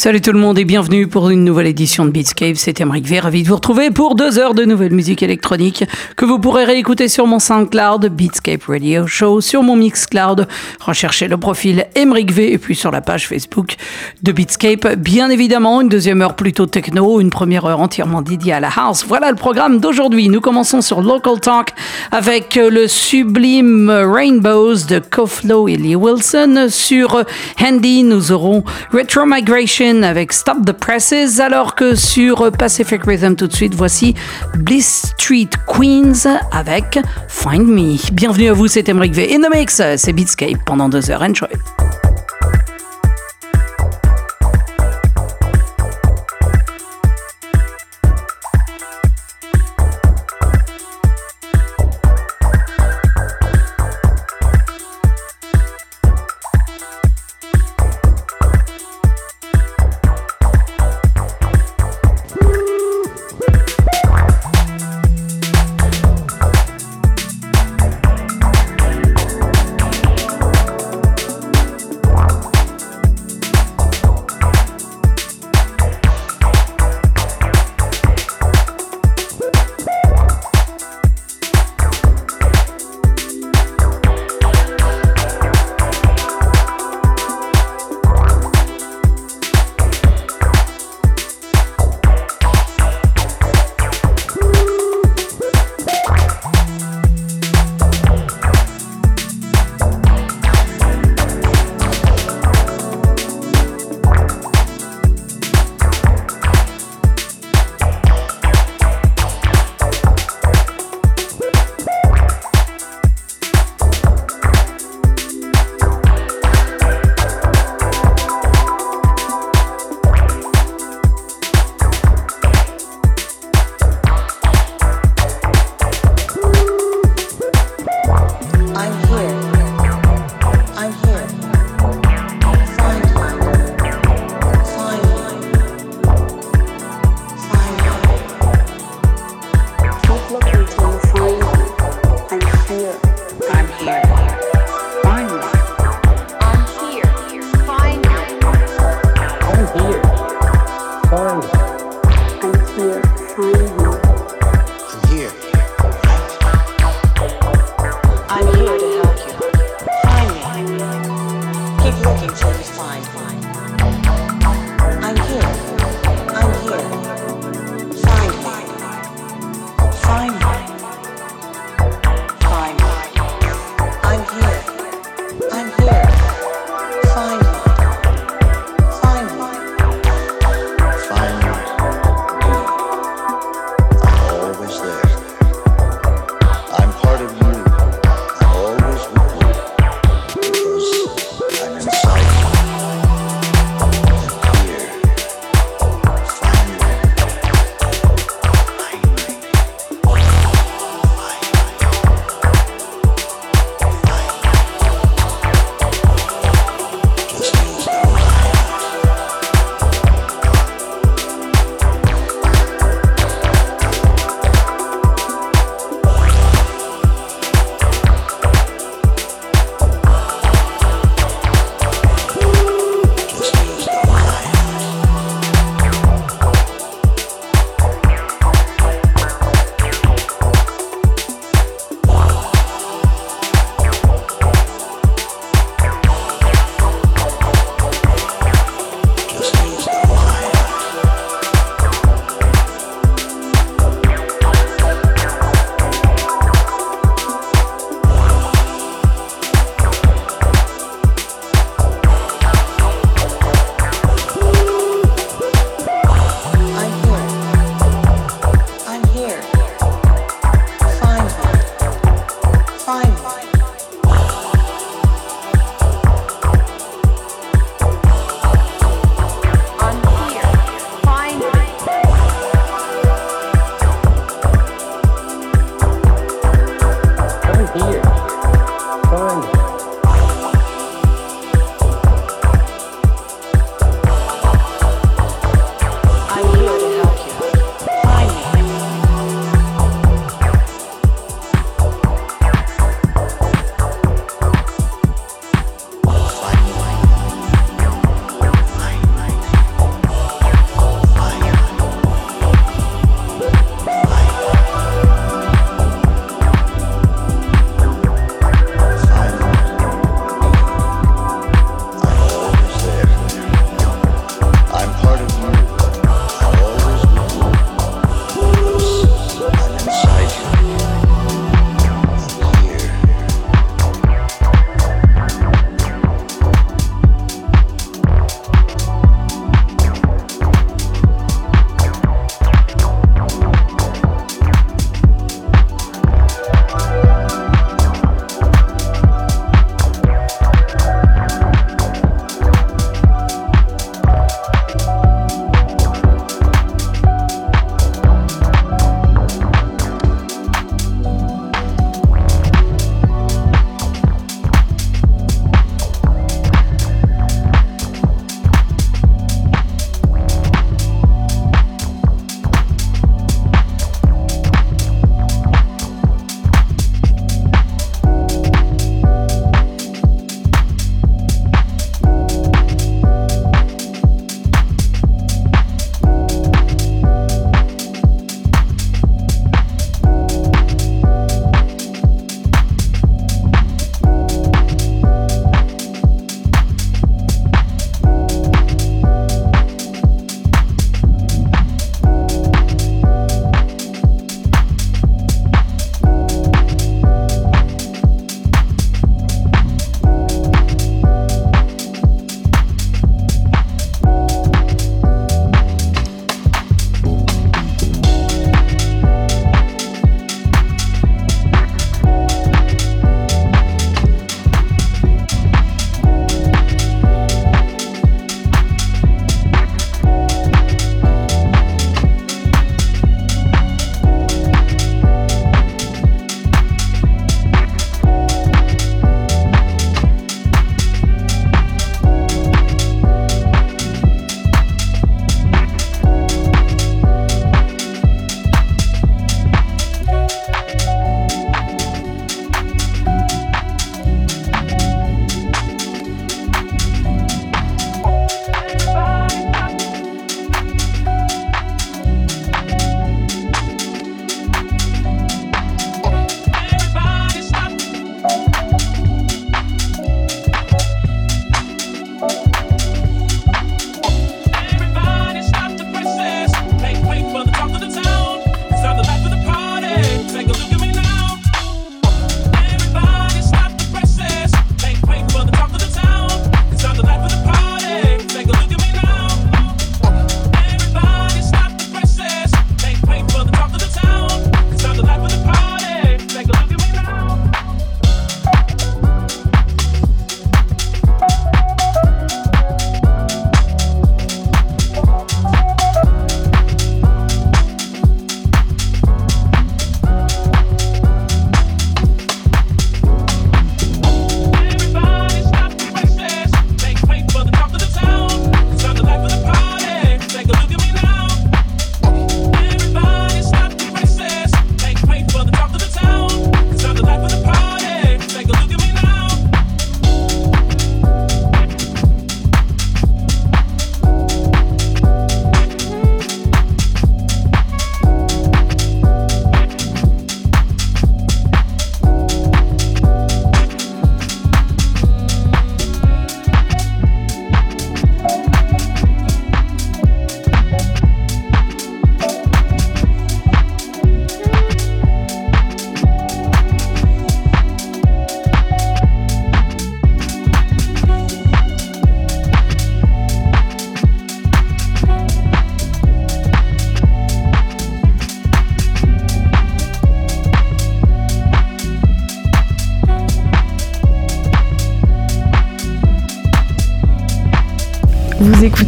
Salut tout le monde et bienvenue pour une nouvelle édition de Beatscape. C'est Emric V, ravi de vous retrouver pour deux heures de nouvelle musique électronique que vous pourrez réécouter sur mon SoundCloud, Beatscape Radio Show, sur mon Mixcloud. Recherchez le profil Emric V et puis sur la page Facebook de Beatscape. Bien évidemment, une deuxième heure plutôt techno, une première heure entièrement dédiée à la house. Voilà le programme d'aujourd'hui. Nous commençons sur Local Talk avec le sublime Rainbows de Koflo et Lee Wilson. Sur Handy, nous aurons Retro Migration avec Stop the Presses, alors que sur Pacific Rhythm tout de suite, voici Bliss Street Queens avec Find Me. Bienvenue à vous, c'est Emric V. In the c'est Beatscape pendant deux heures. Enjoy.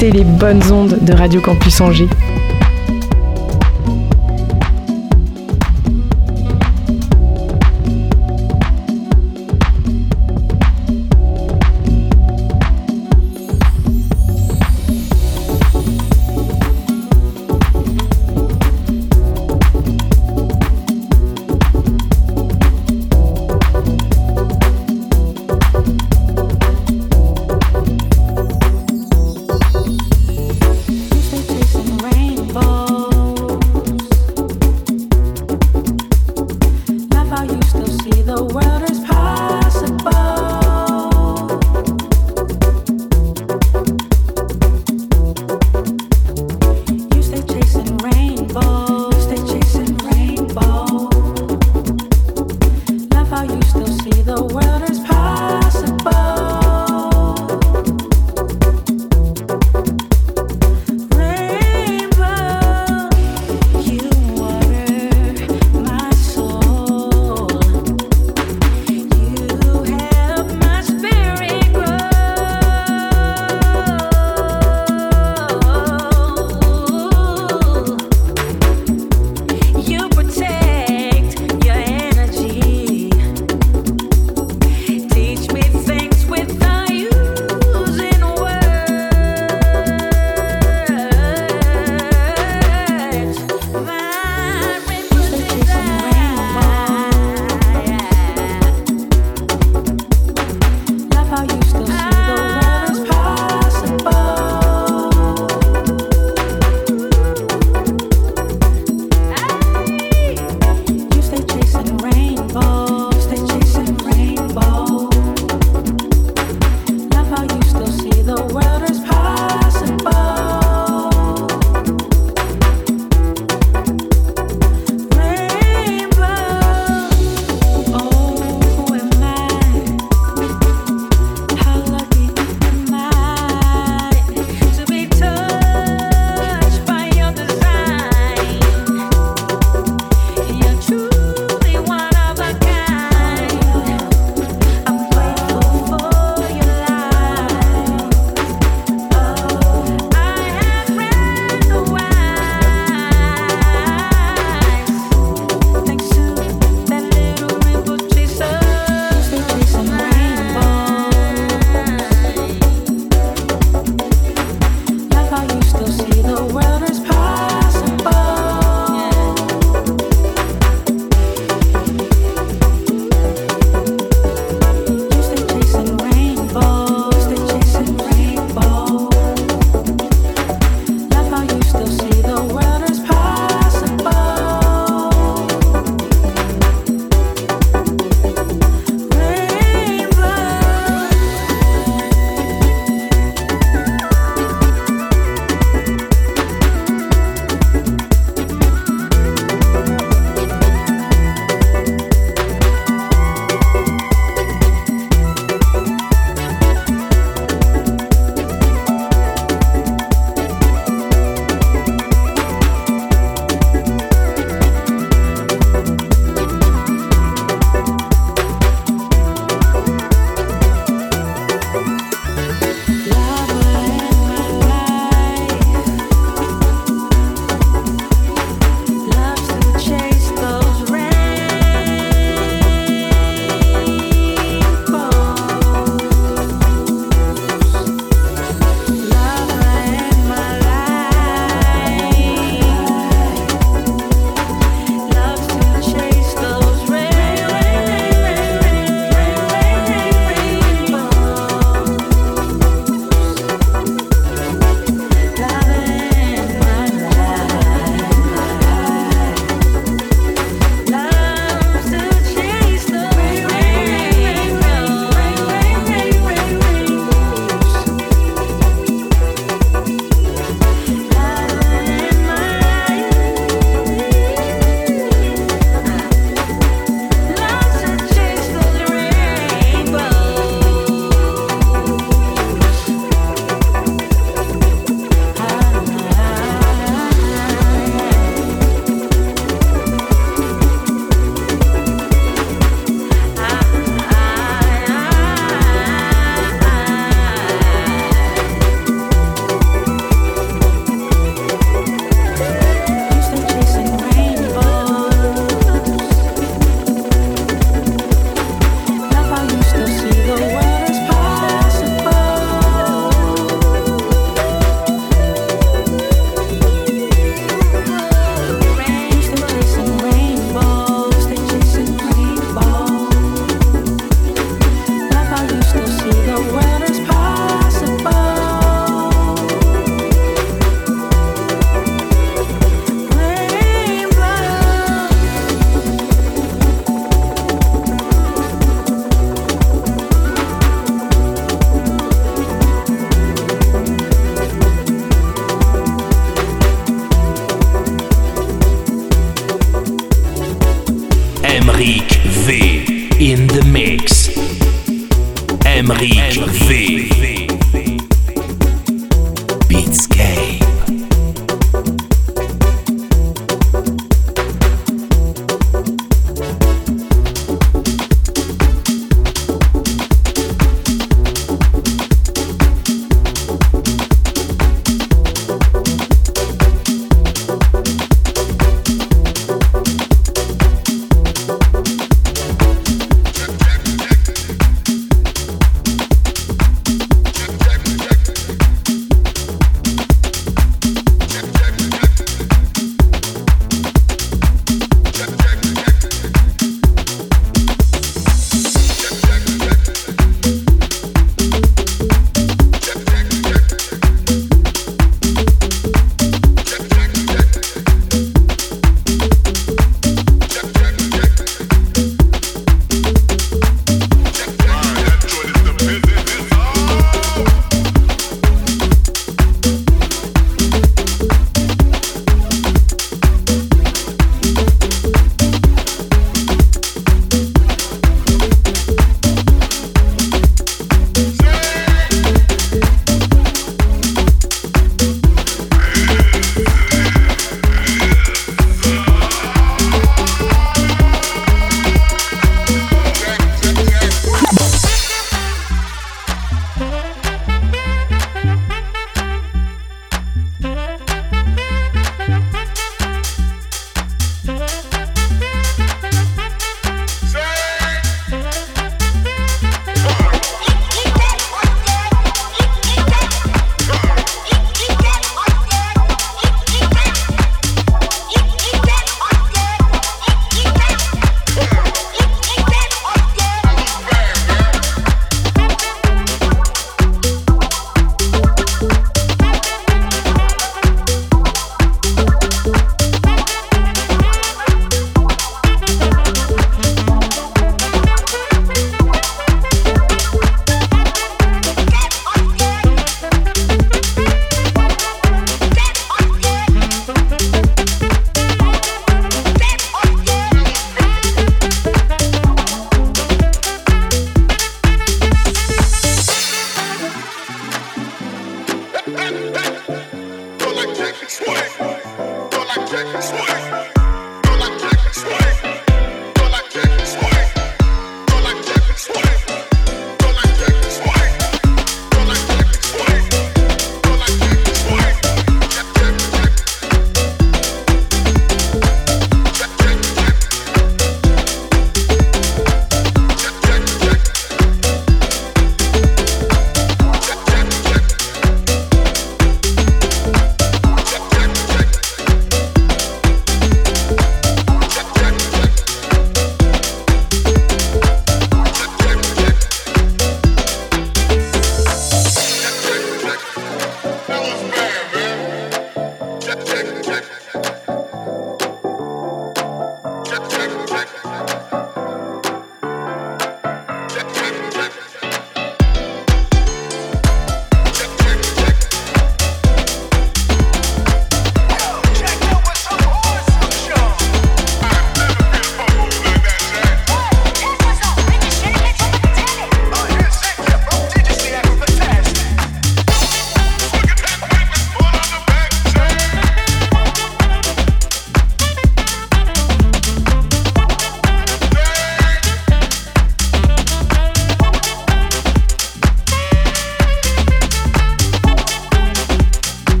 Écoutez les bonnes ondes de Radio Campus Angers.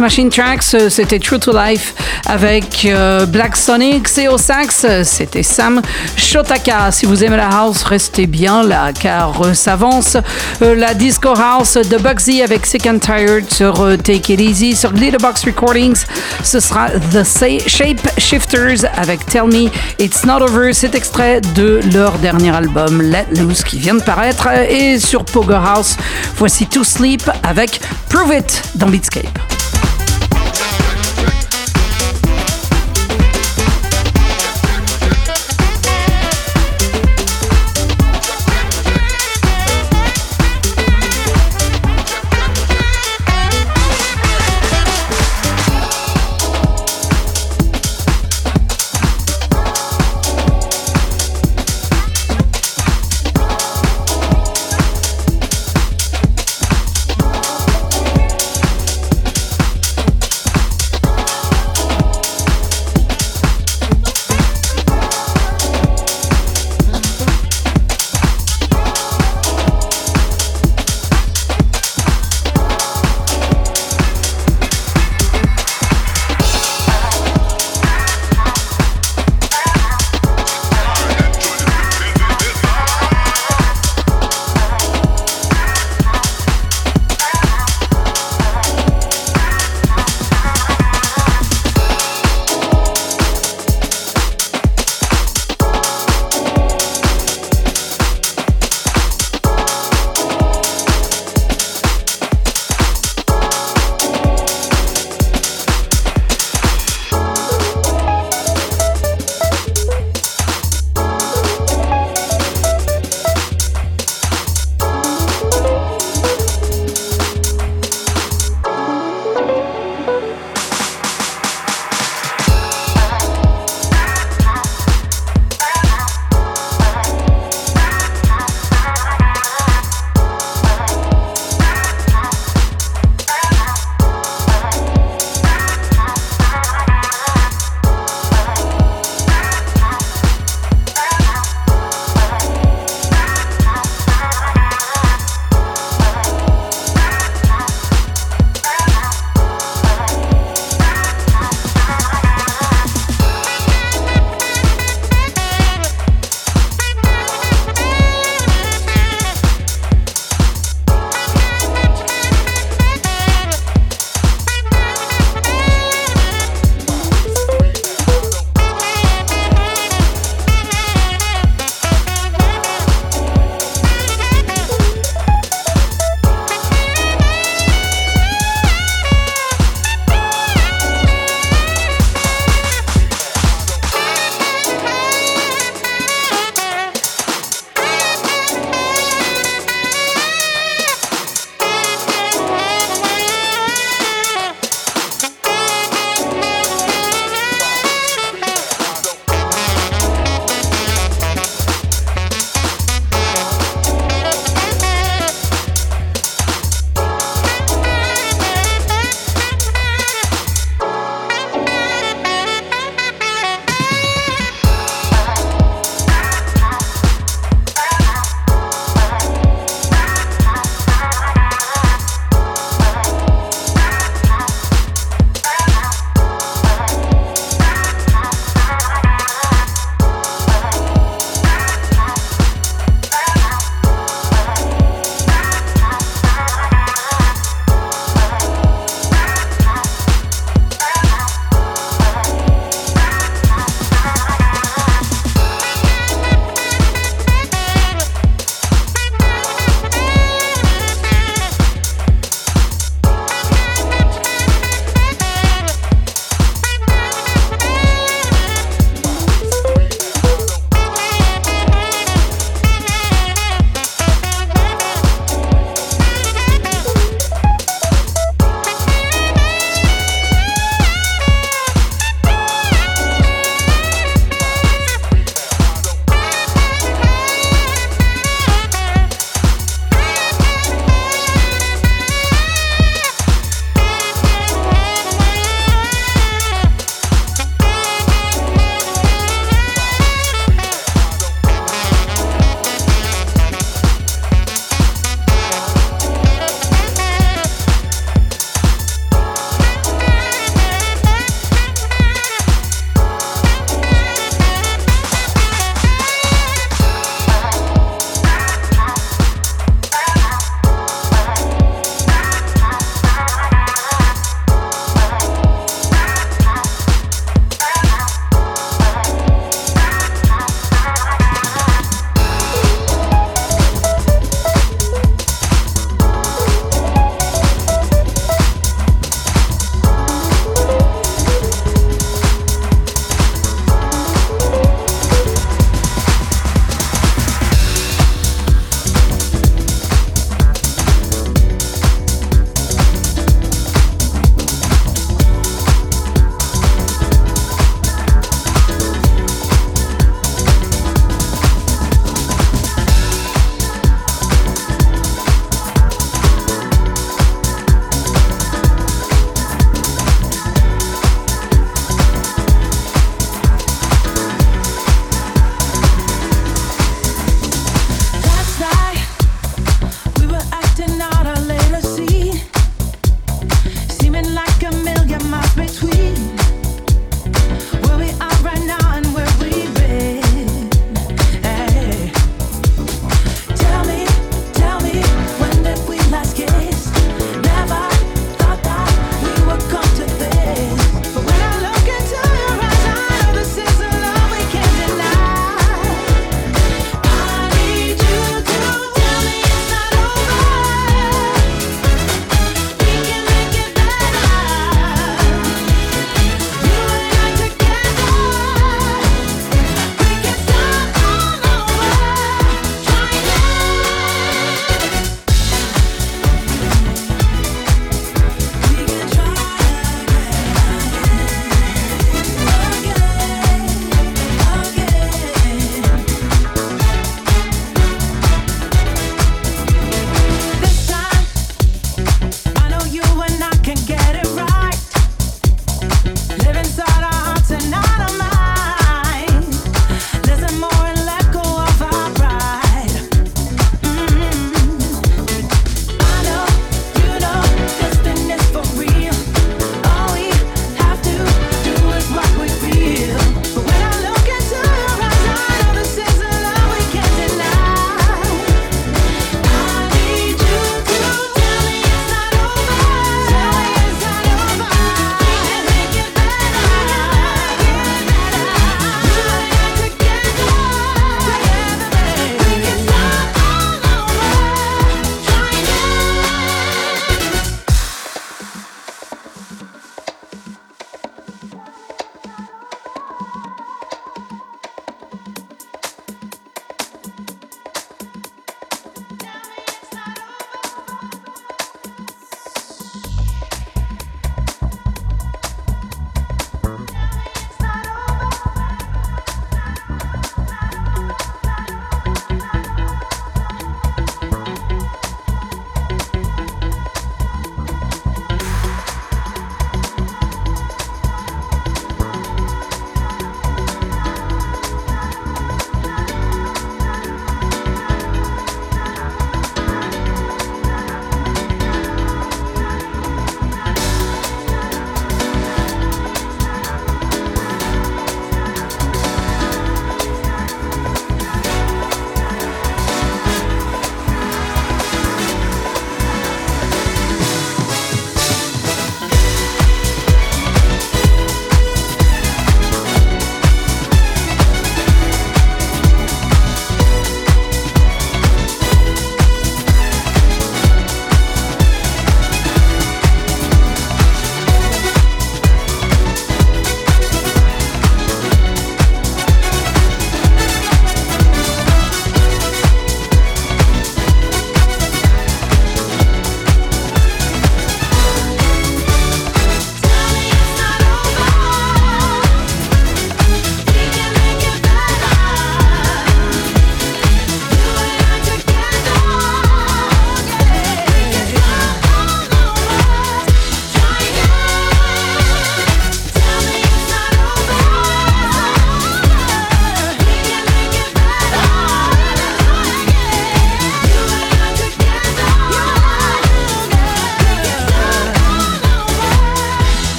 Machine Tracks, euh, c'était True to Life avec euh, Black Sonic. Et au sax, c'était Sam Shotaka. Si vous aimez la house, restez bien là car euh, s'avance la disco house de Bugsy avec Sick and Tired sur Take It Easy. Sur Glitterbox Recordings, ce sera The Shape Shifters avec Tell Me It's Not Over. Cet extrait de leur dernier album Let Loose qui vient de paraître. Et sur Pogo House, voici To Sleep avec Prove It dans Beatscape.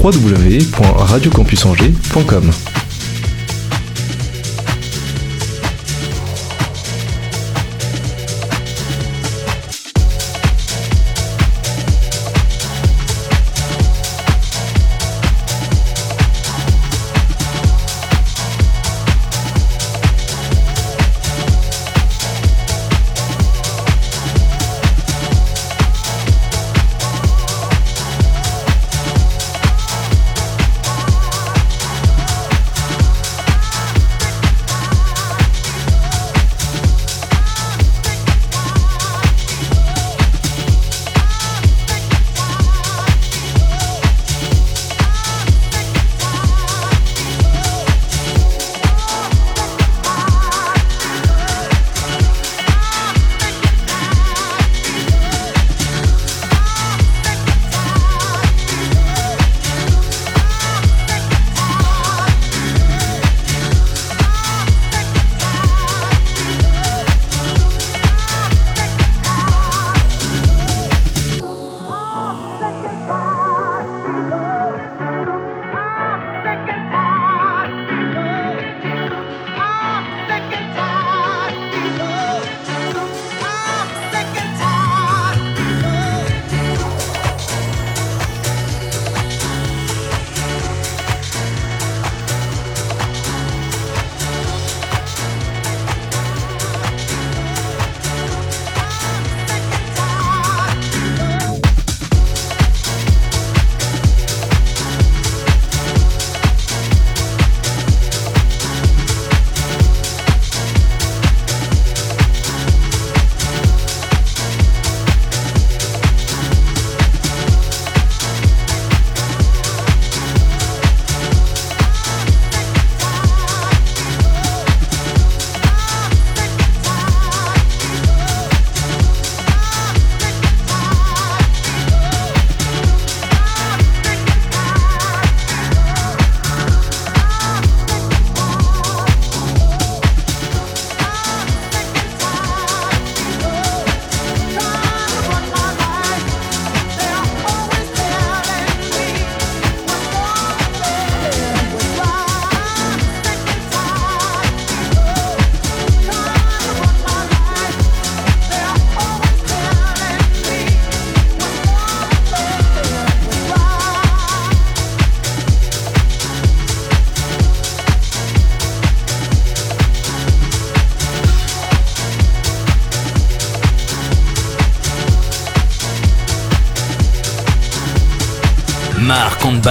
www.radiocampusangers.com.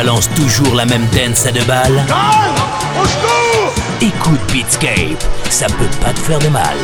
balance toujours la même dance à deux balles Écoute Beatscape, ça peut pas te faire de mal.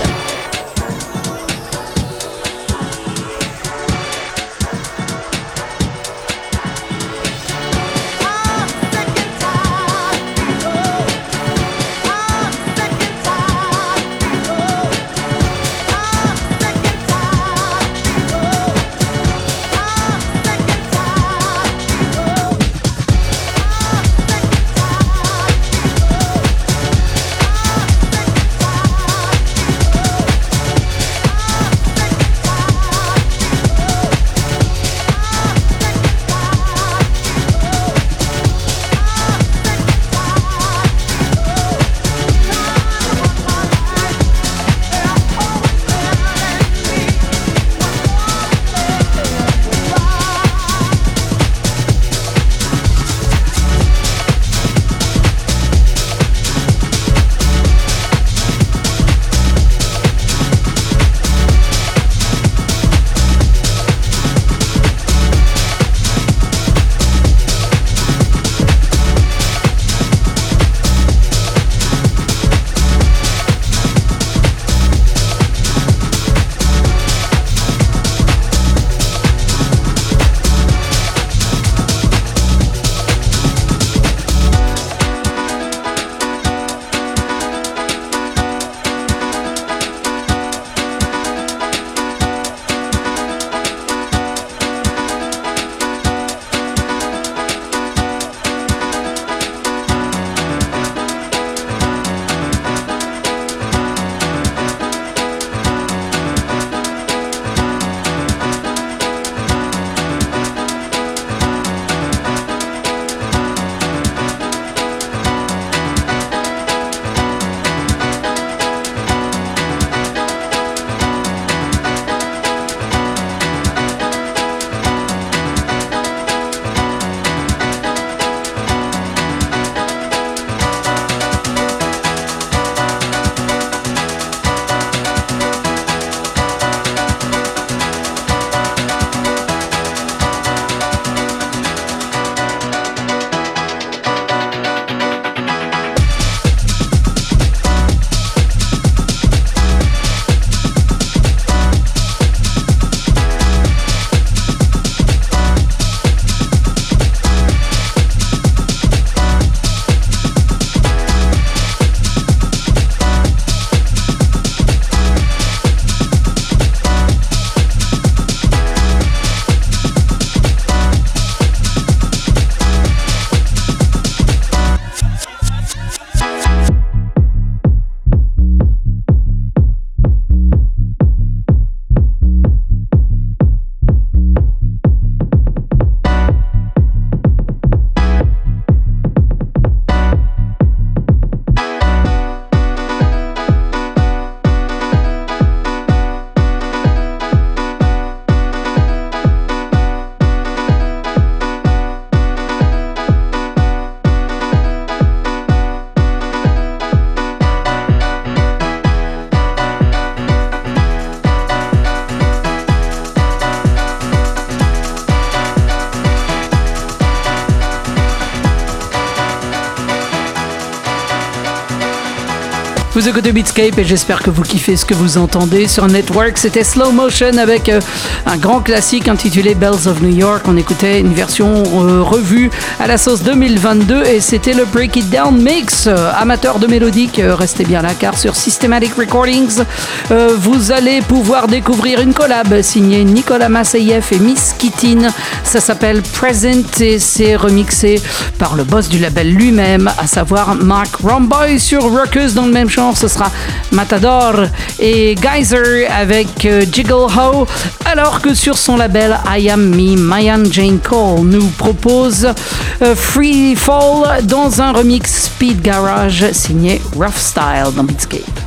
Vous écoutez Beatscape et j'espère que vous kiffez ce que vous entendez sur Network. C'était Slow Motion avec euh, un grand classique intitulé Bells of New York. On écoutait une version euh, revue à la sauce 2022 et c'était le Break It Down Mix. Euh, amateur de mélodique, restez bien là car sur Systematic Recordings, vous allez pouvoir découvrir une collab signée Nicolas Masseyev et Miss Kittin. Ça s'appelle Present et c'est remixé par le boss du label lui-même, à savoir Mark Romboy sur Rockers dans le même champ ce sera Matador et Geyser avec euh, Jiggle Ho, alors que sur son label I Am Me, Mayan Jane Cole nous propose euh, Free Fall dans un remix Speed Garage signé Rough Style dans Beatscape.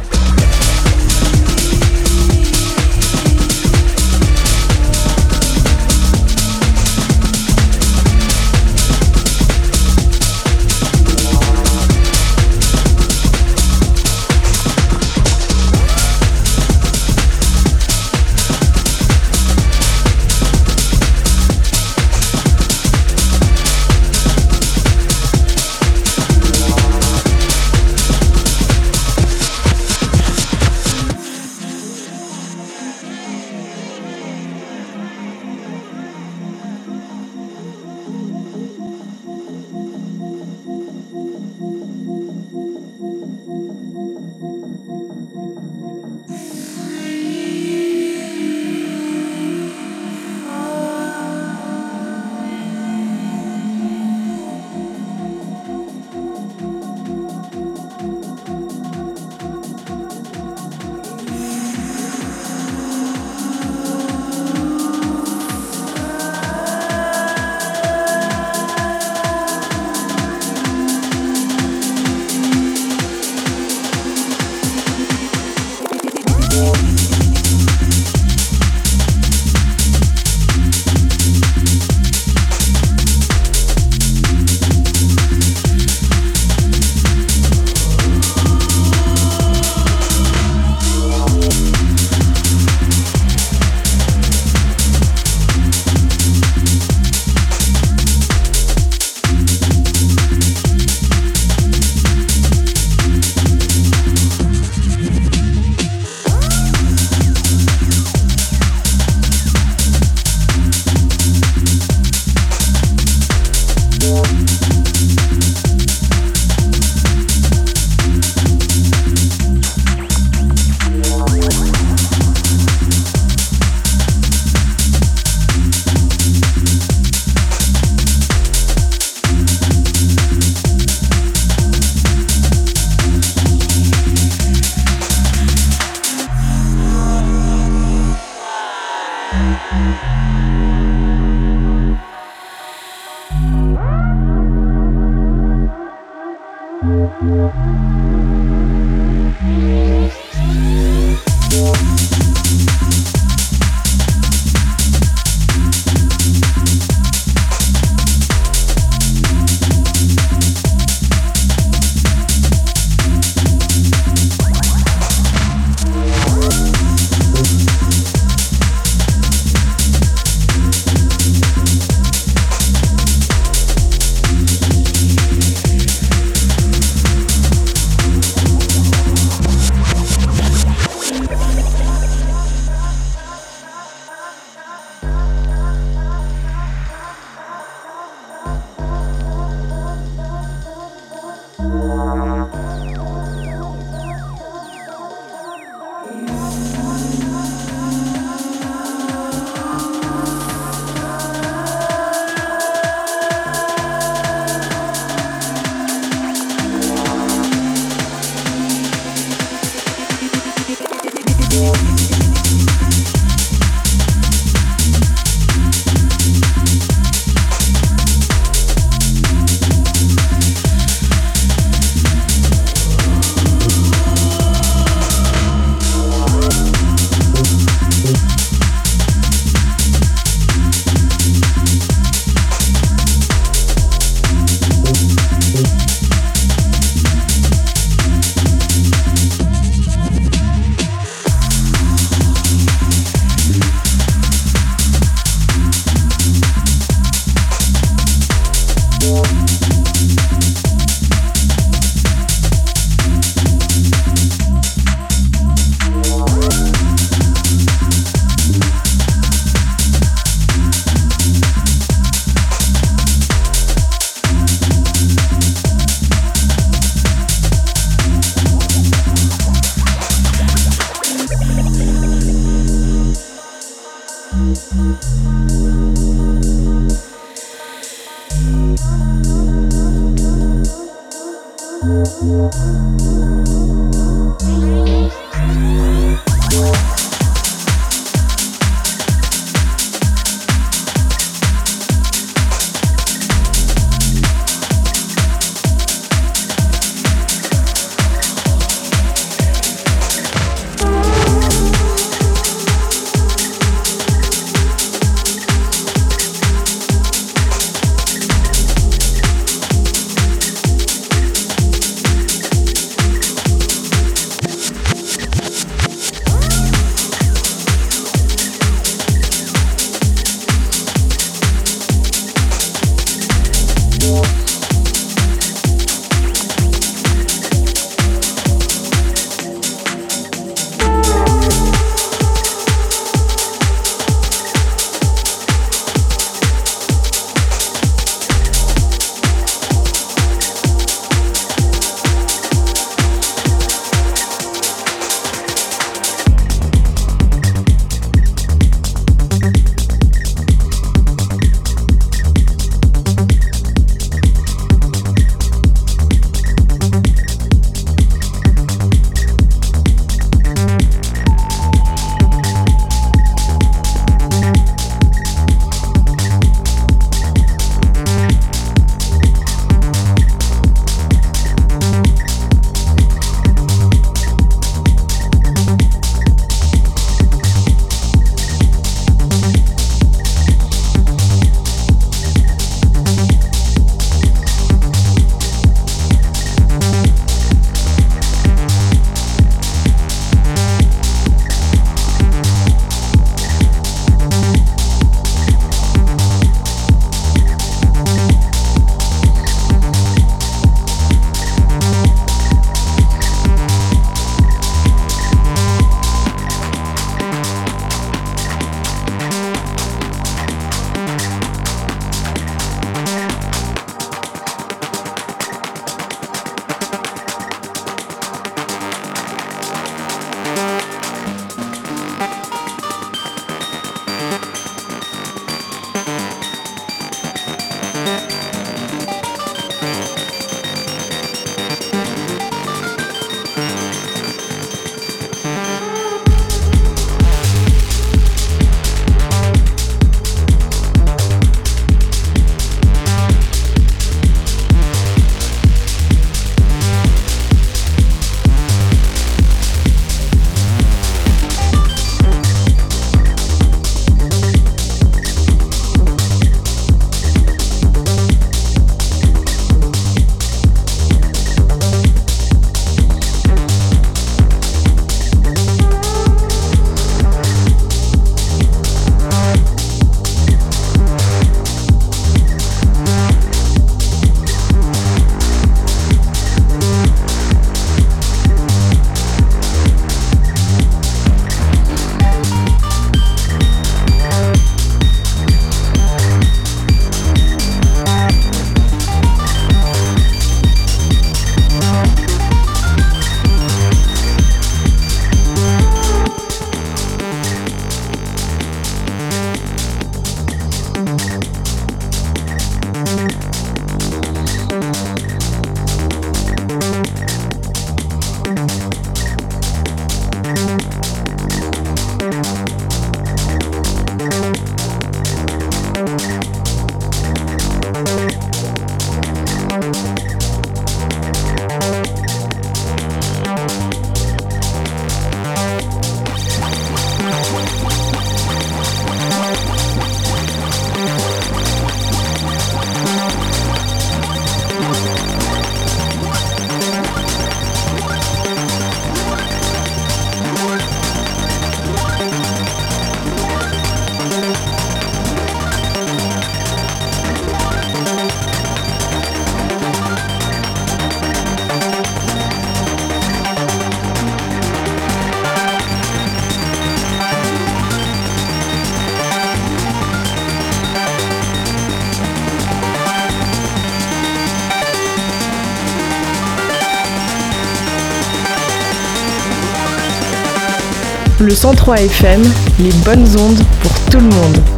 103 FM, les bonnes ondes pour tout le monde.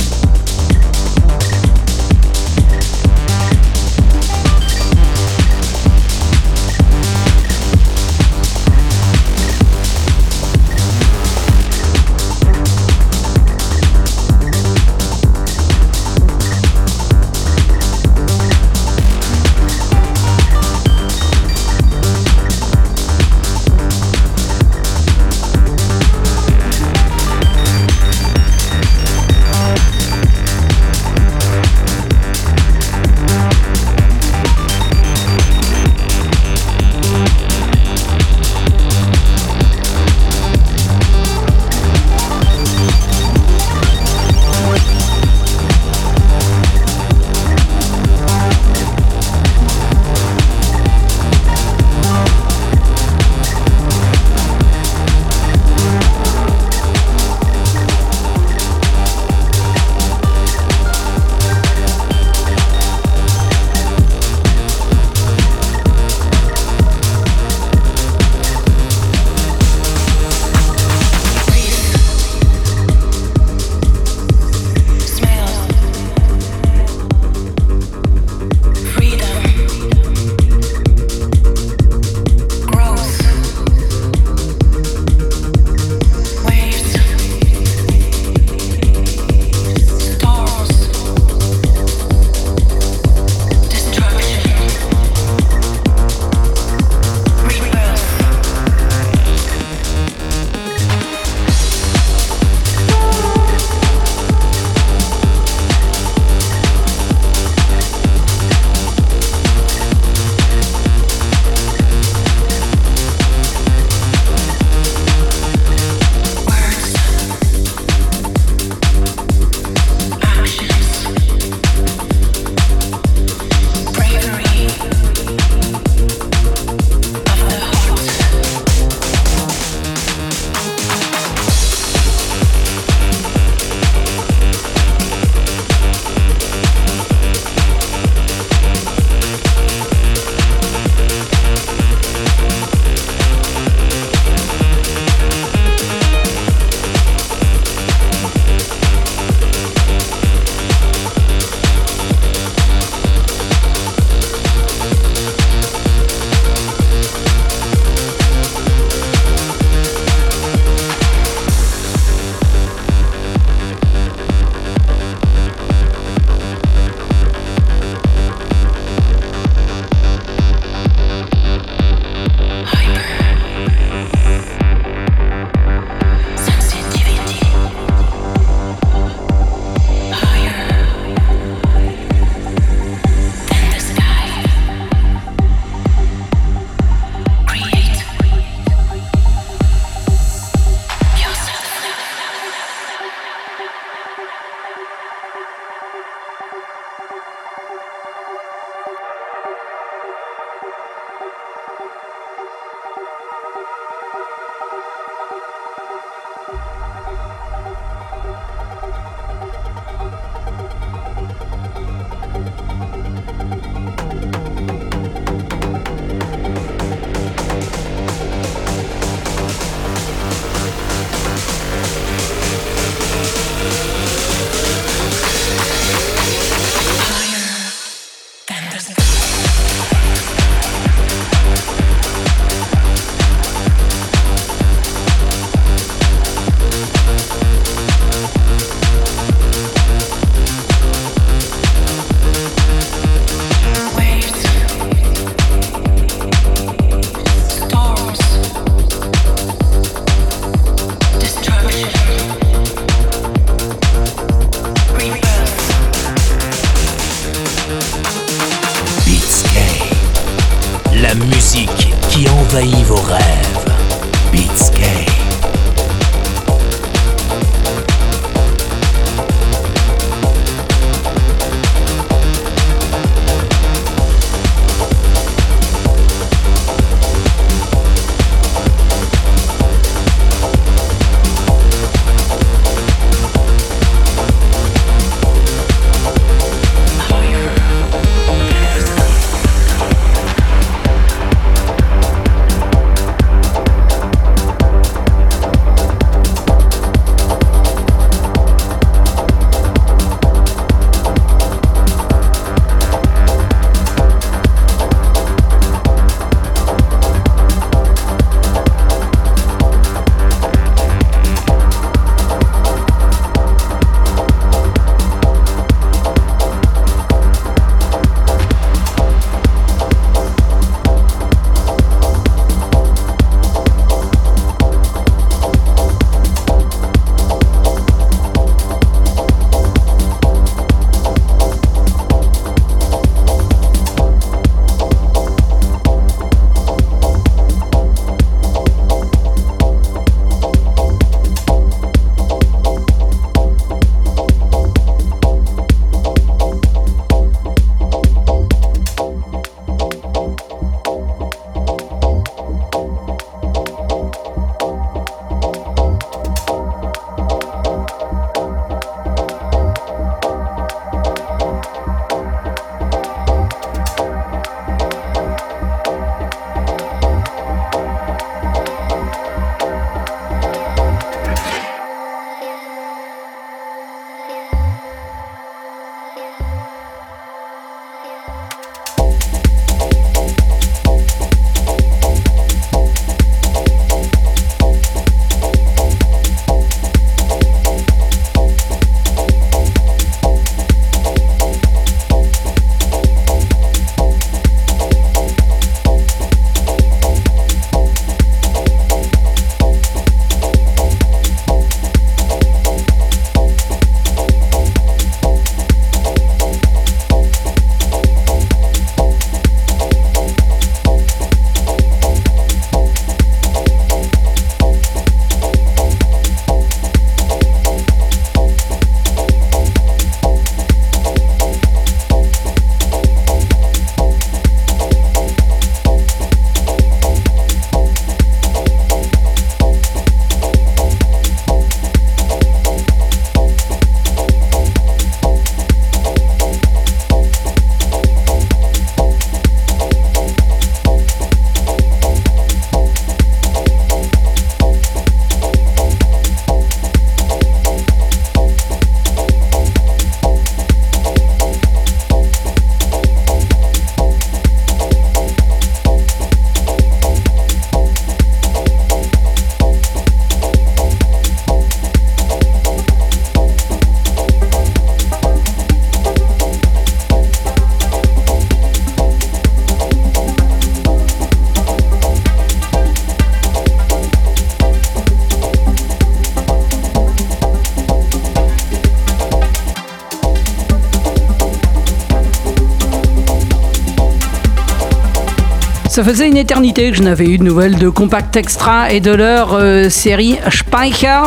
Ça faisait une éternité que je n'avais eu de nouvelles de Compact Extra et de leur euh, série Speicher.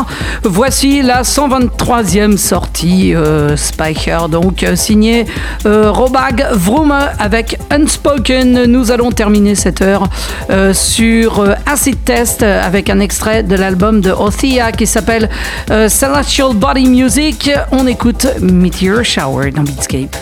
Voici la 123e sortie euh, Speicher, donc euh, signée Robag Vroom avec Unspoken. Nous allons terminer cette heure sur Acid Test avec un extrait de l'album de Othia qui s'appelle Celestial Body Music. On écoute Meteor Shower dans Beatscape.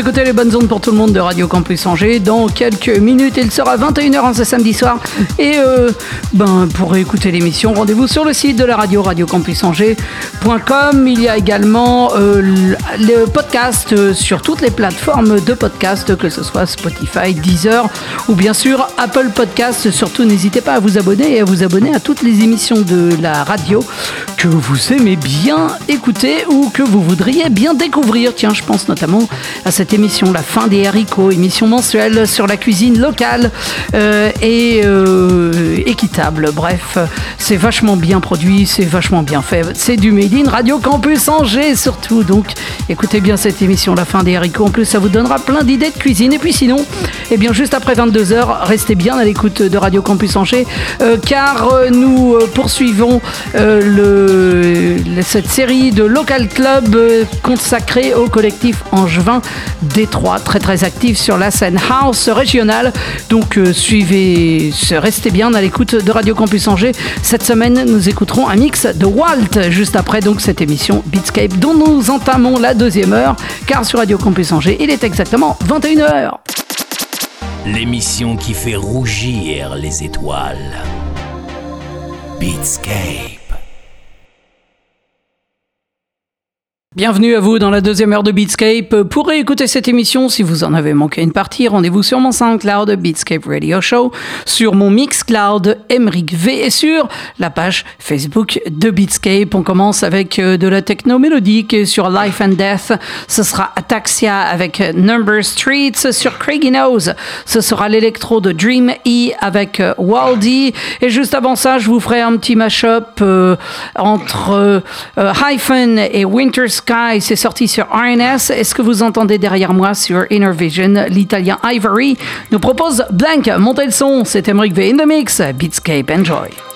Écoutez les bonnes ondes pour tout le monde de Radio Campus Angers. Dans quelques minutes, il sera 21h en ce samedi soir. Et euh, ben, pour écouter l'émission, rendez-vous sur le site de la radio, radiocampusangers.com. Il y a également euh, le podcast euh, sur toutes les plateformes de podcast, que ce soit Spotify, Deezer ou bien sûr Apple Podcast. Surtout, n'hésitez pas à vous abonner et à vous abonner à toutes les émissions de la radio que vous aimez bien écouter ou que vous voudriez bien découvrir. Tiens, je pense notamment à cette émission La fin des haricots, émission mensuelle sur la cuisine locale euh, et euh, équitable. Bref, c'est vachement bien produit, c'est vachement bien fait. C'est du Made in Radio Campus Angers surtout. Donc écoutez bien cette émission La fin des haricots. En plus, ça vous donnera plein d'idées de cuisine. Et puis sinon, eh bien juste après 22h, restez bien à l'écoute de Radio Campus Angers euh, car nous poursuivons cette série de local club consacrée au collectif angevin Détroit, très très actif sur la scène house régionale. Donc euh, suivez, restez bien à l'écoute de Radio Campus Angers. Cette semaine, nous écouterons un mix de Walt juste après donc cette émission Beatscape dont nous entamons la deuxième heure car sur Radio Campus Angers, il est exactement 21h. L'émission qui fait rougir les étoiles. Beatscape. Bienvenue à vous dans la deuxième heure de Beatscape. Pour réécouter cette émission, si vous en avez manqué une partie, rendez-vous sur mon SoundCloud Beatscape Radio Show, sur mon Mixcloud Emric V et sur la page Facebook de Beatscape. On commence avec euh, de la techno mélodique sur Life and Death. Ce sera Ataxia avec Number Streets sur Craigie Nose. Ce sera l'électro de Dream E avec euh, Waldy. Et juste avant ça, je vous ferai un petit mashup euh, entre Hyphen et Winter c'est sorti sur RNS. Est-ce que vous entendez derrière moi sur Inner Vision L'italien Ivory nous propose Blank. Montez le son, c'est Emmerich V in the mix. Beatscape, enjoy.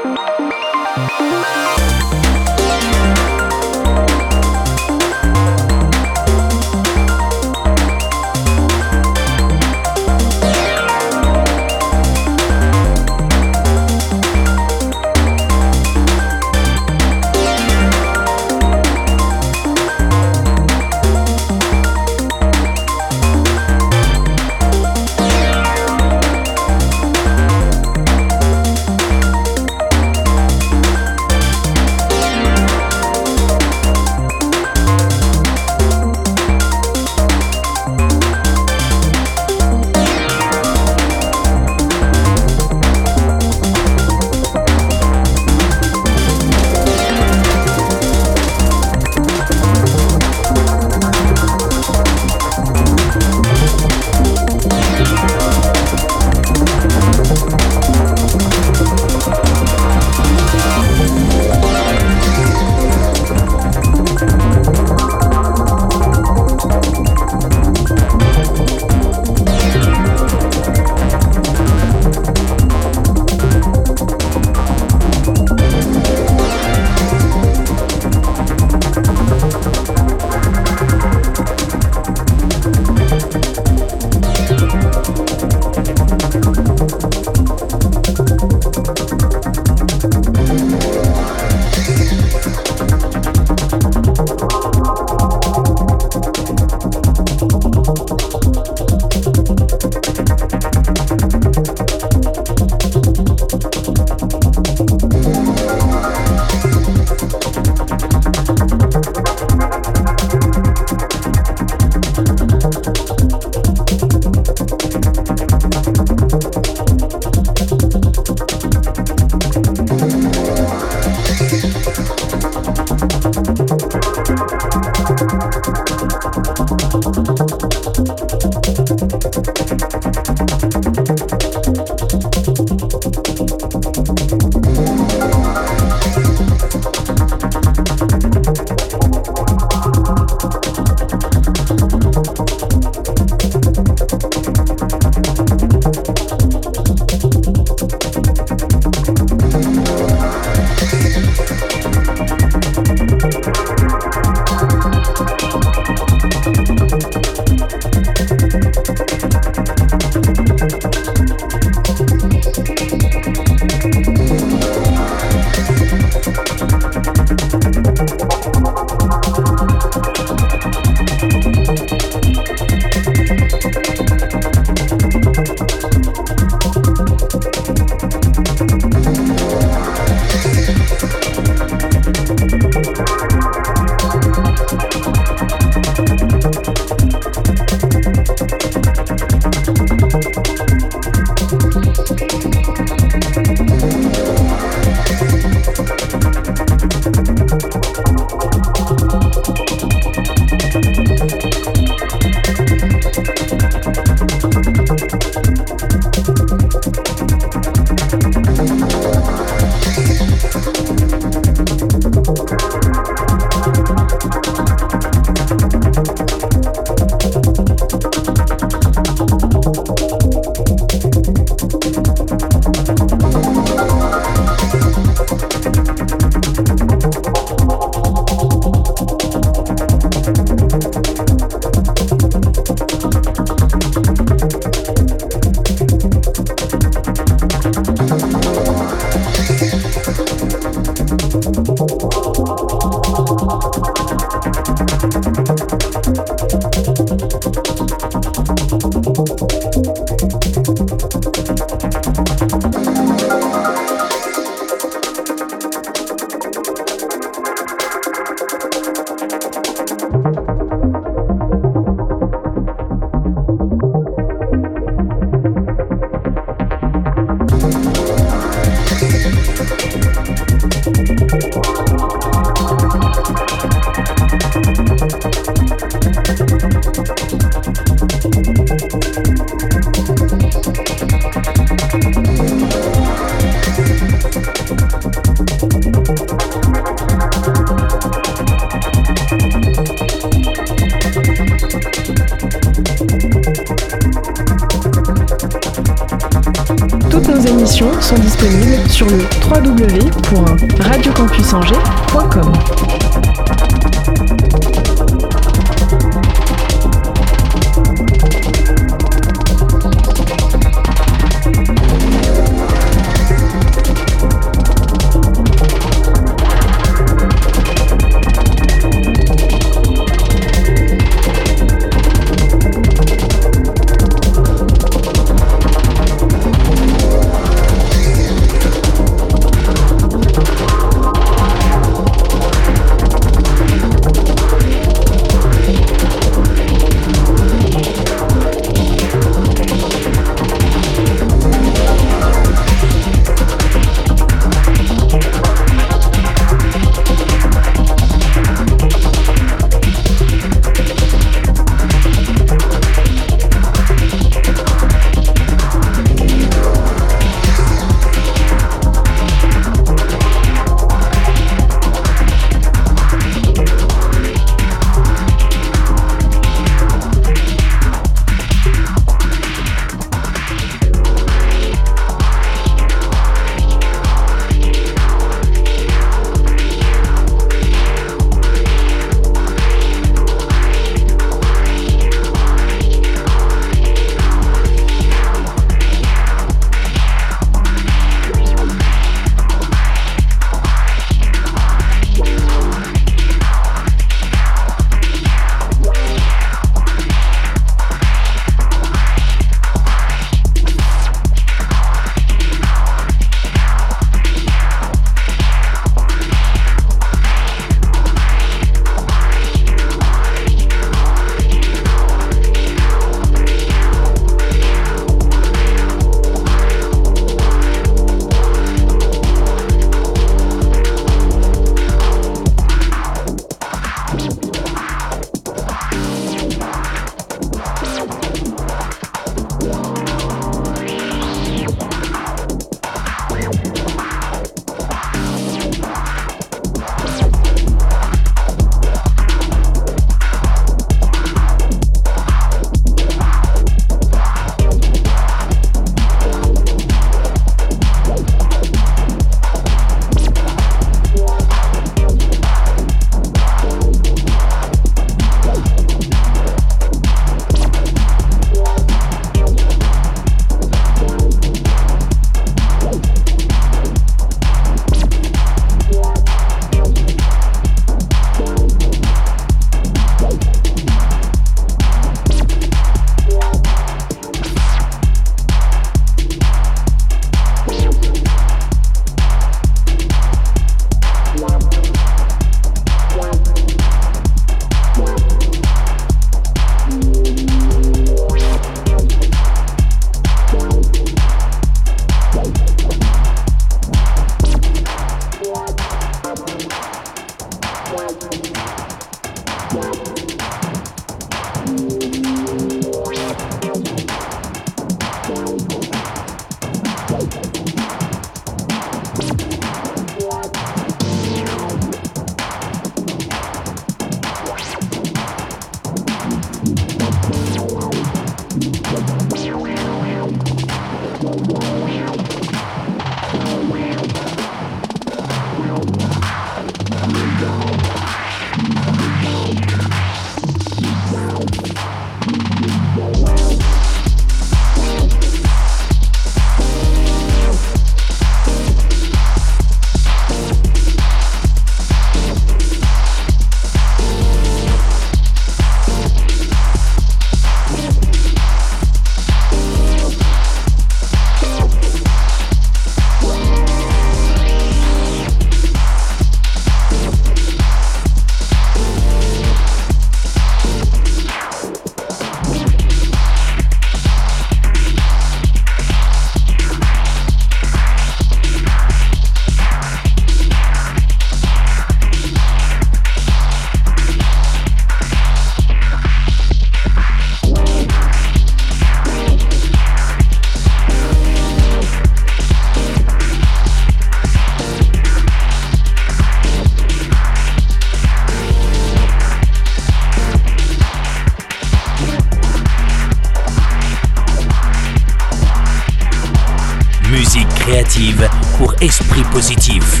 Pour esprit positif.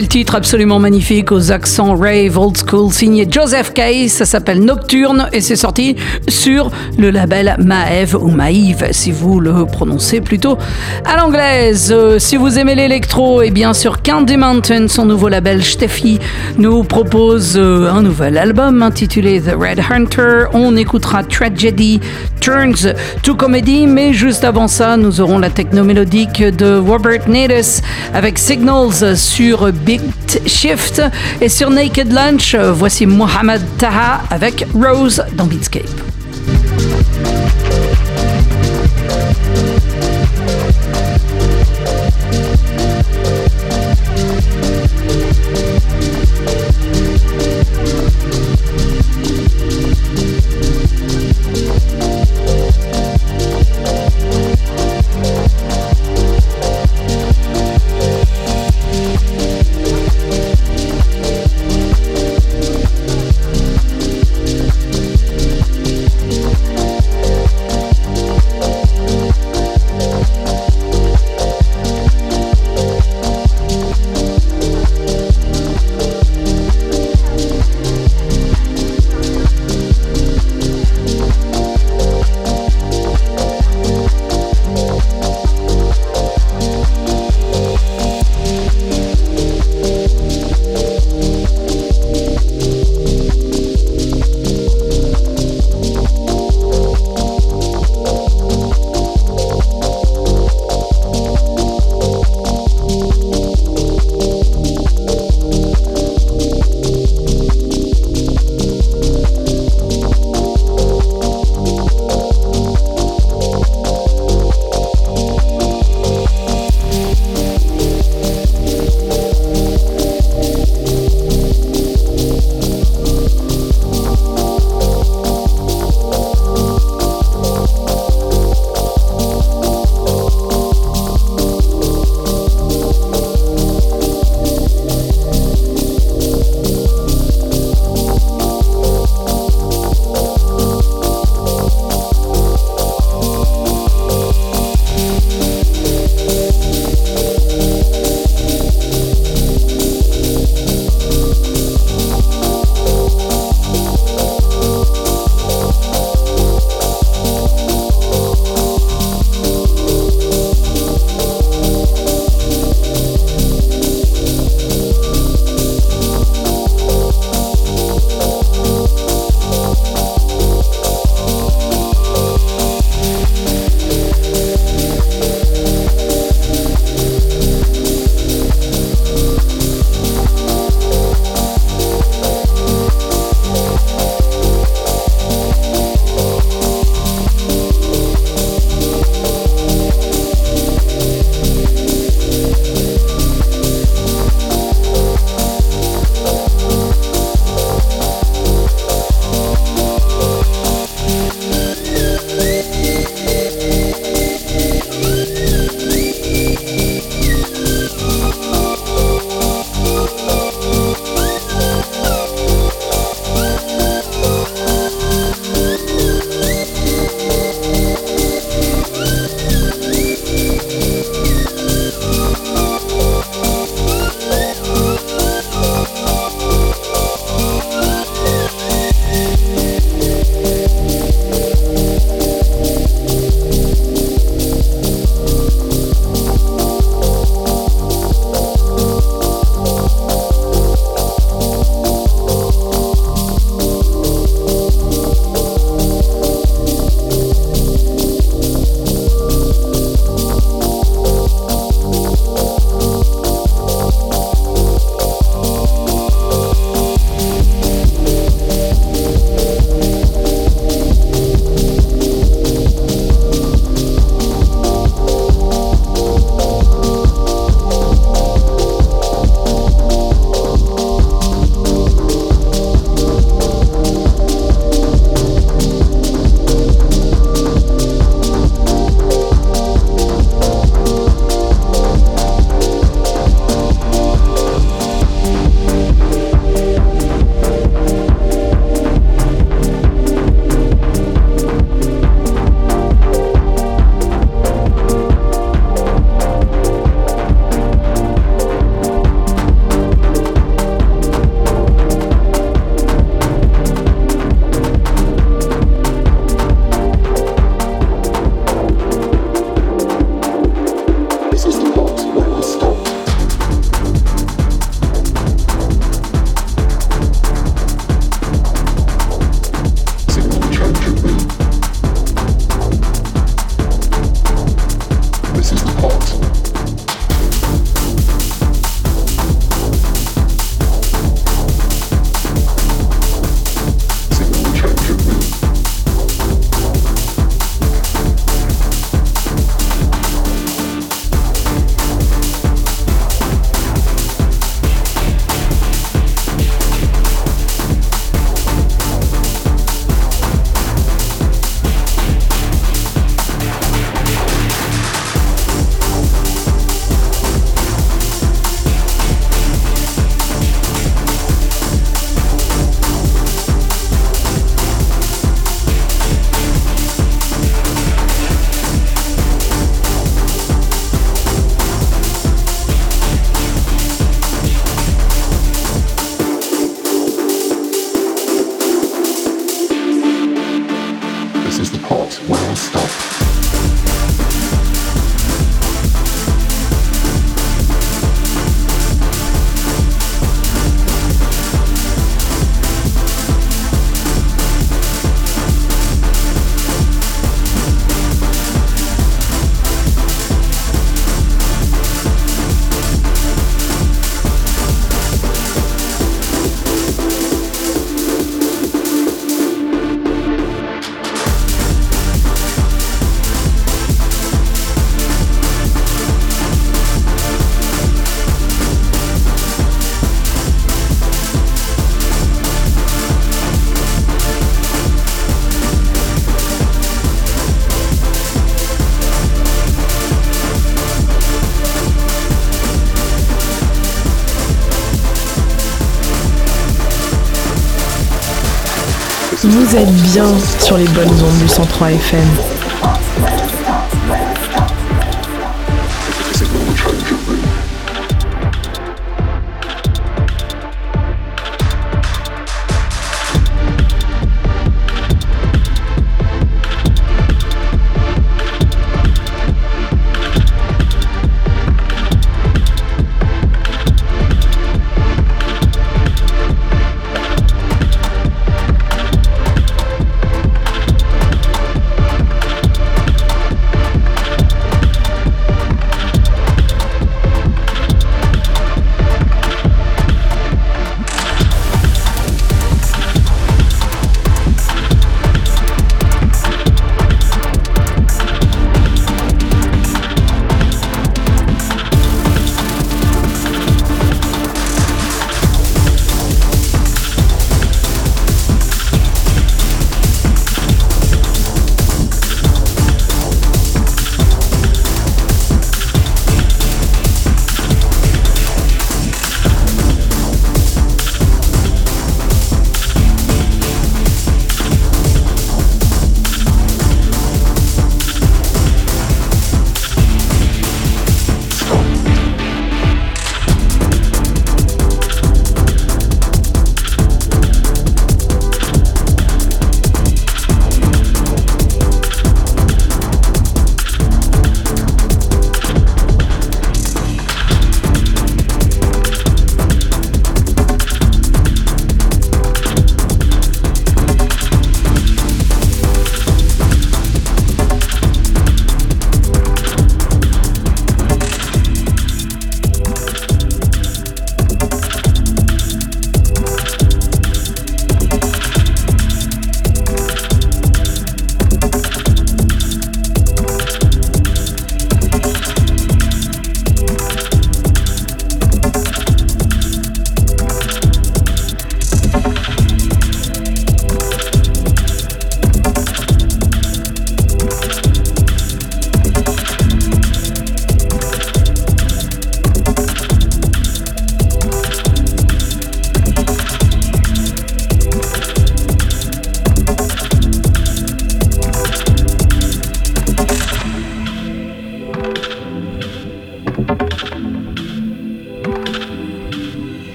Quel titre absolument magnifique aux accents rave old school signé Joseph Kay. Ça s'appelle Nocturne et c'est sorti sur le label Maeve ou Maïve si vous le prononcez plutôt à l'anglaise. Euh, si vous aimez l'électro, et eh bien sur Candy Mountain, son nouveau label Steffi nous propose euh, un nouvel album intitulé The Red Hunter. On écoutera Tragedy Turns to Comedy, mais juste avant ça, nous aurons la techno mélodique de Robert Natus avec Signals sur Big Shift. Et sur Naked Lunch, voici Mohamed Taha avec Rose dans Beatscape. Vous êtes bien sur les bonnes ondes du 103 FM.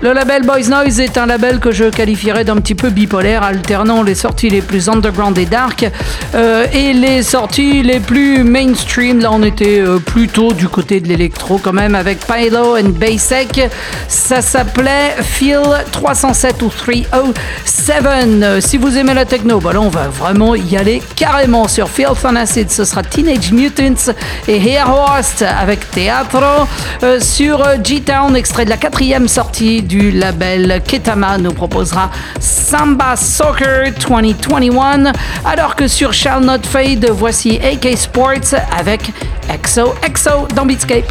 Le label Boys Noise est un label que je qualifierais d'un petit peu bipolaire, alternant les sorties les plus underground et dark euh, et les sorties les plus mainstream. Là, on était euh, plutôt du côté de l'électro quand même avec Pylo and Basic. Ça s'appelait Feel 307 ou 307. Si vous aimez la techno, bah on va vraiment y aller carrément sur Feel on Acid. Ce sera Teenage Mutants et Hair Horst avec Teatro. Euh, sur G-Town, extrait de la quatrième sortie du label Ketama nous proposera Samba Soccer 2021, alors que sur Shall Not Fade, voici AK Sports avec EXO EXO dans Beatscape.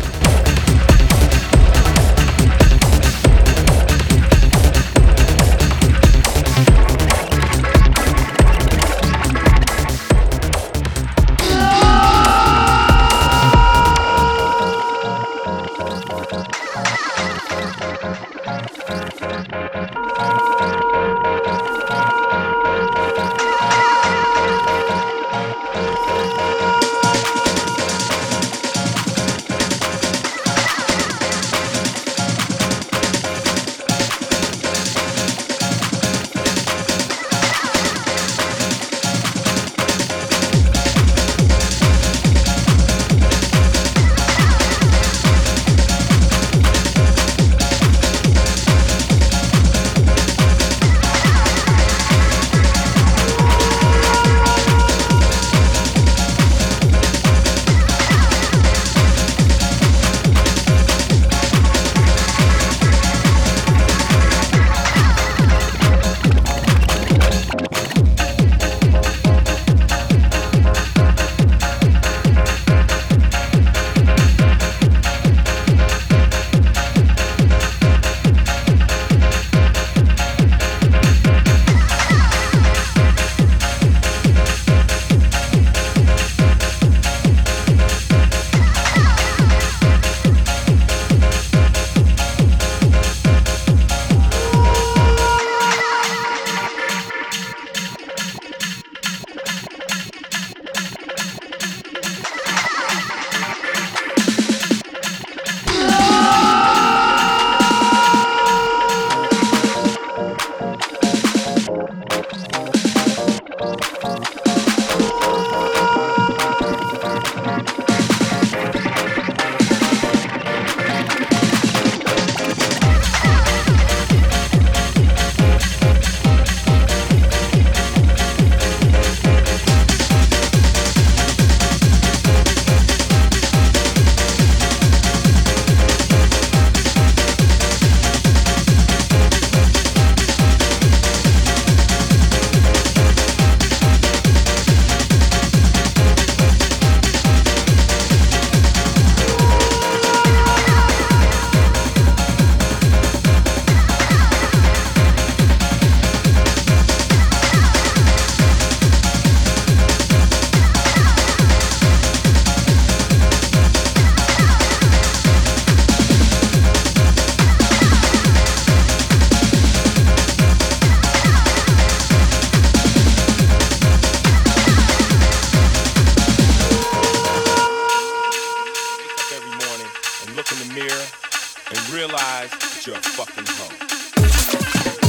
realize you're a fucking hoe.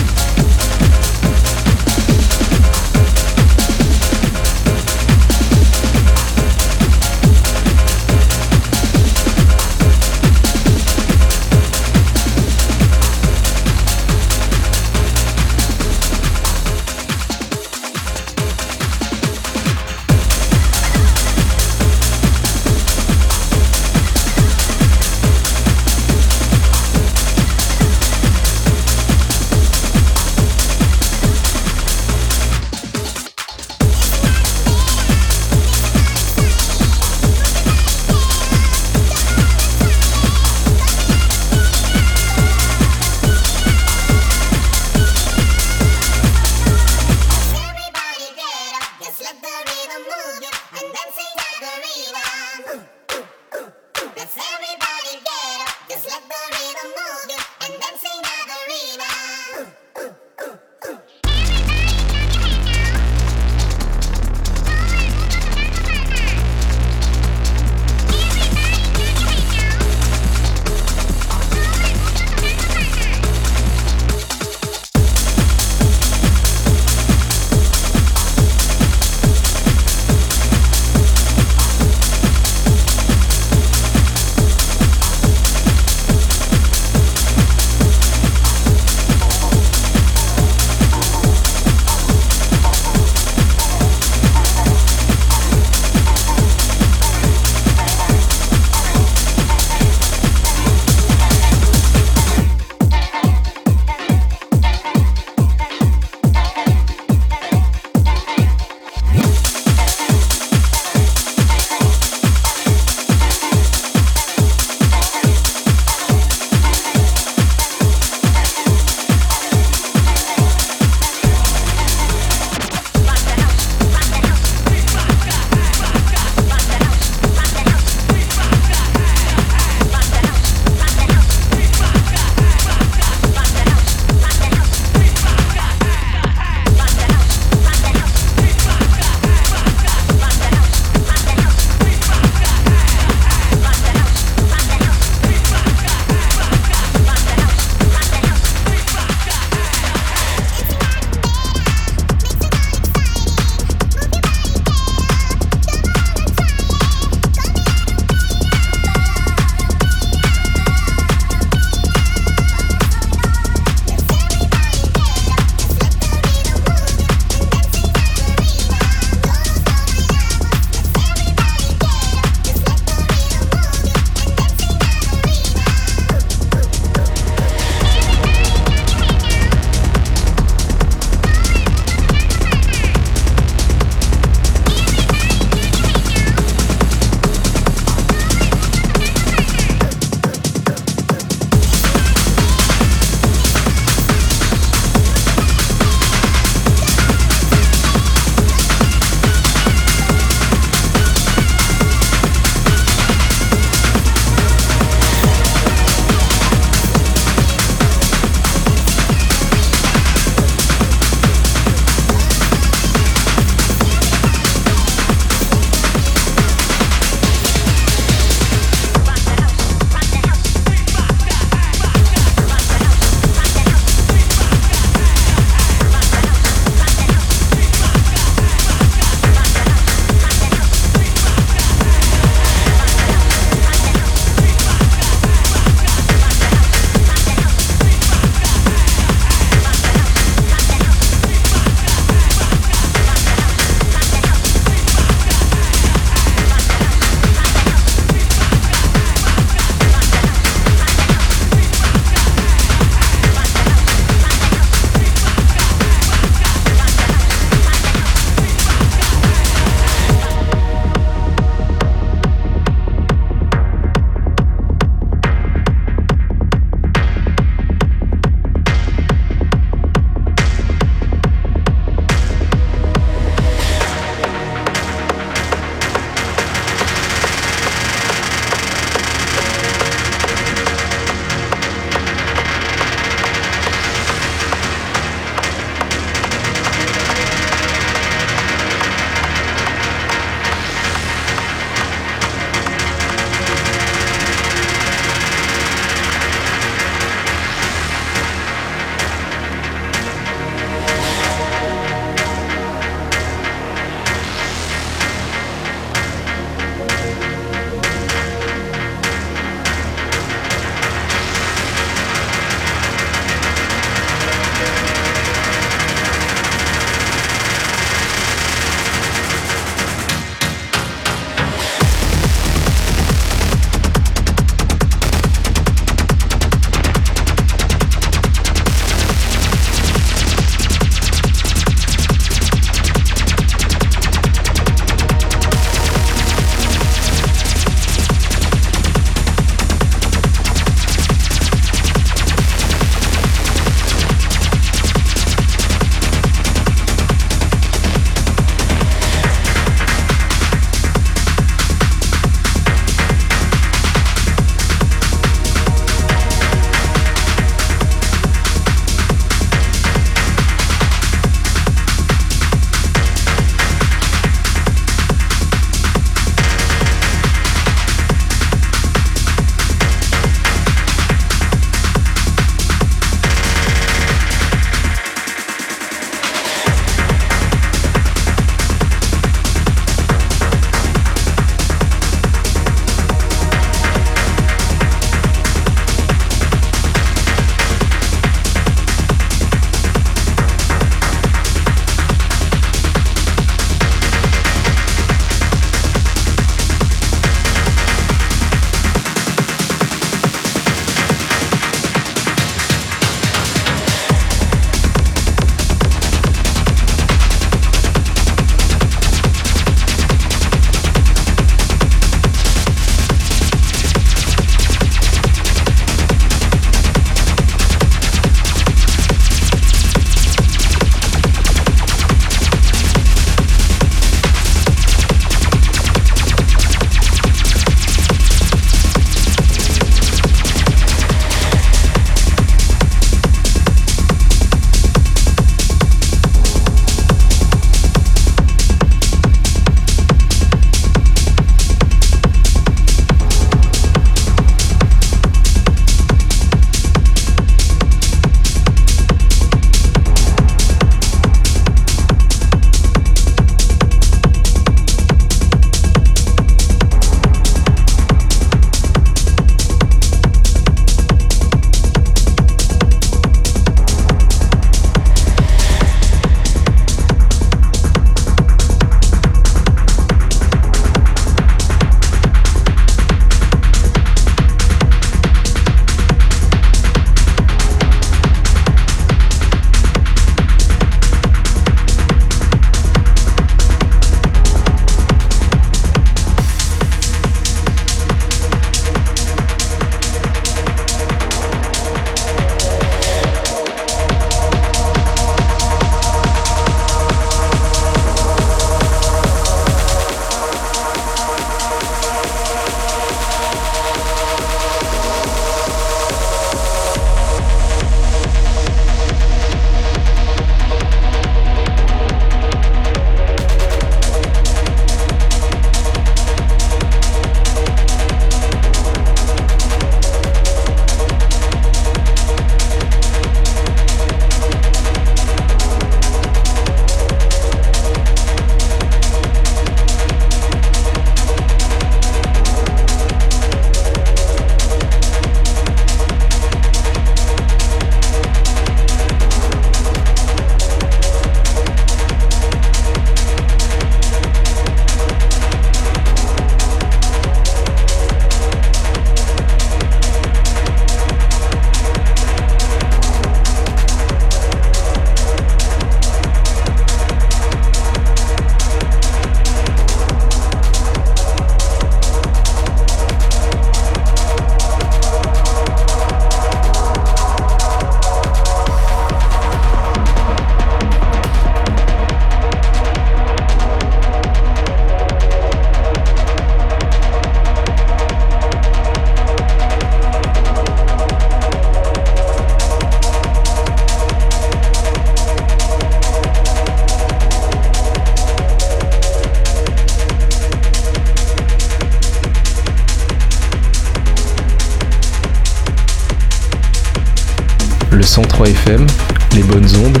103 FM, les bonnes ondes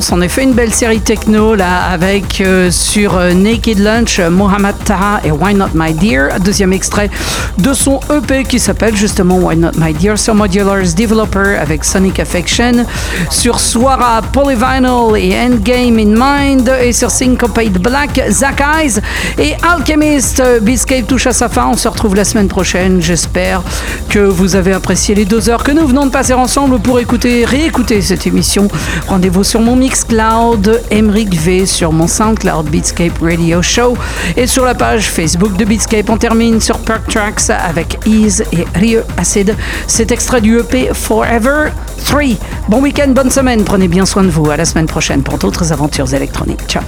S'en est fait une belle série techno là avec euh, sur euh, Naked Lunch, euh, Mohamed Taha et Why Not My Dear, deuxième extrait de son EP qui s'appelle justement Why Not My Dear sur Modulars Developer avec Sonic Affection, sur Swara Polyvinyl et Endgame in Mind et sur Syncopate Black, Zack Eyes et Alchemist. Beatscape touche à sa fin, on se retrouve la semaine prochaine, j'espère que vous avez apprécié les deux heures que nous venons de passer ensemble pour écouter, réécouter cette émission. Rendez-vous sur mon Mixcloud, Emric V sur mon SoundCloud Beatscape Radio Show et sur la page Facebook de Beatscape. On termine sur Perk Tracks avec Ease et Rio Acid. C'est extrait du EP Forever 3. Bon week-end, bonne semaine, prenez bien soin de vous. À la semaine prochaine pour d'autres aventures électroniques. Ciao.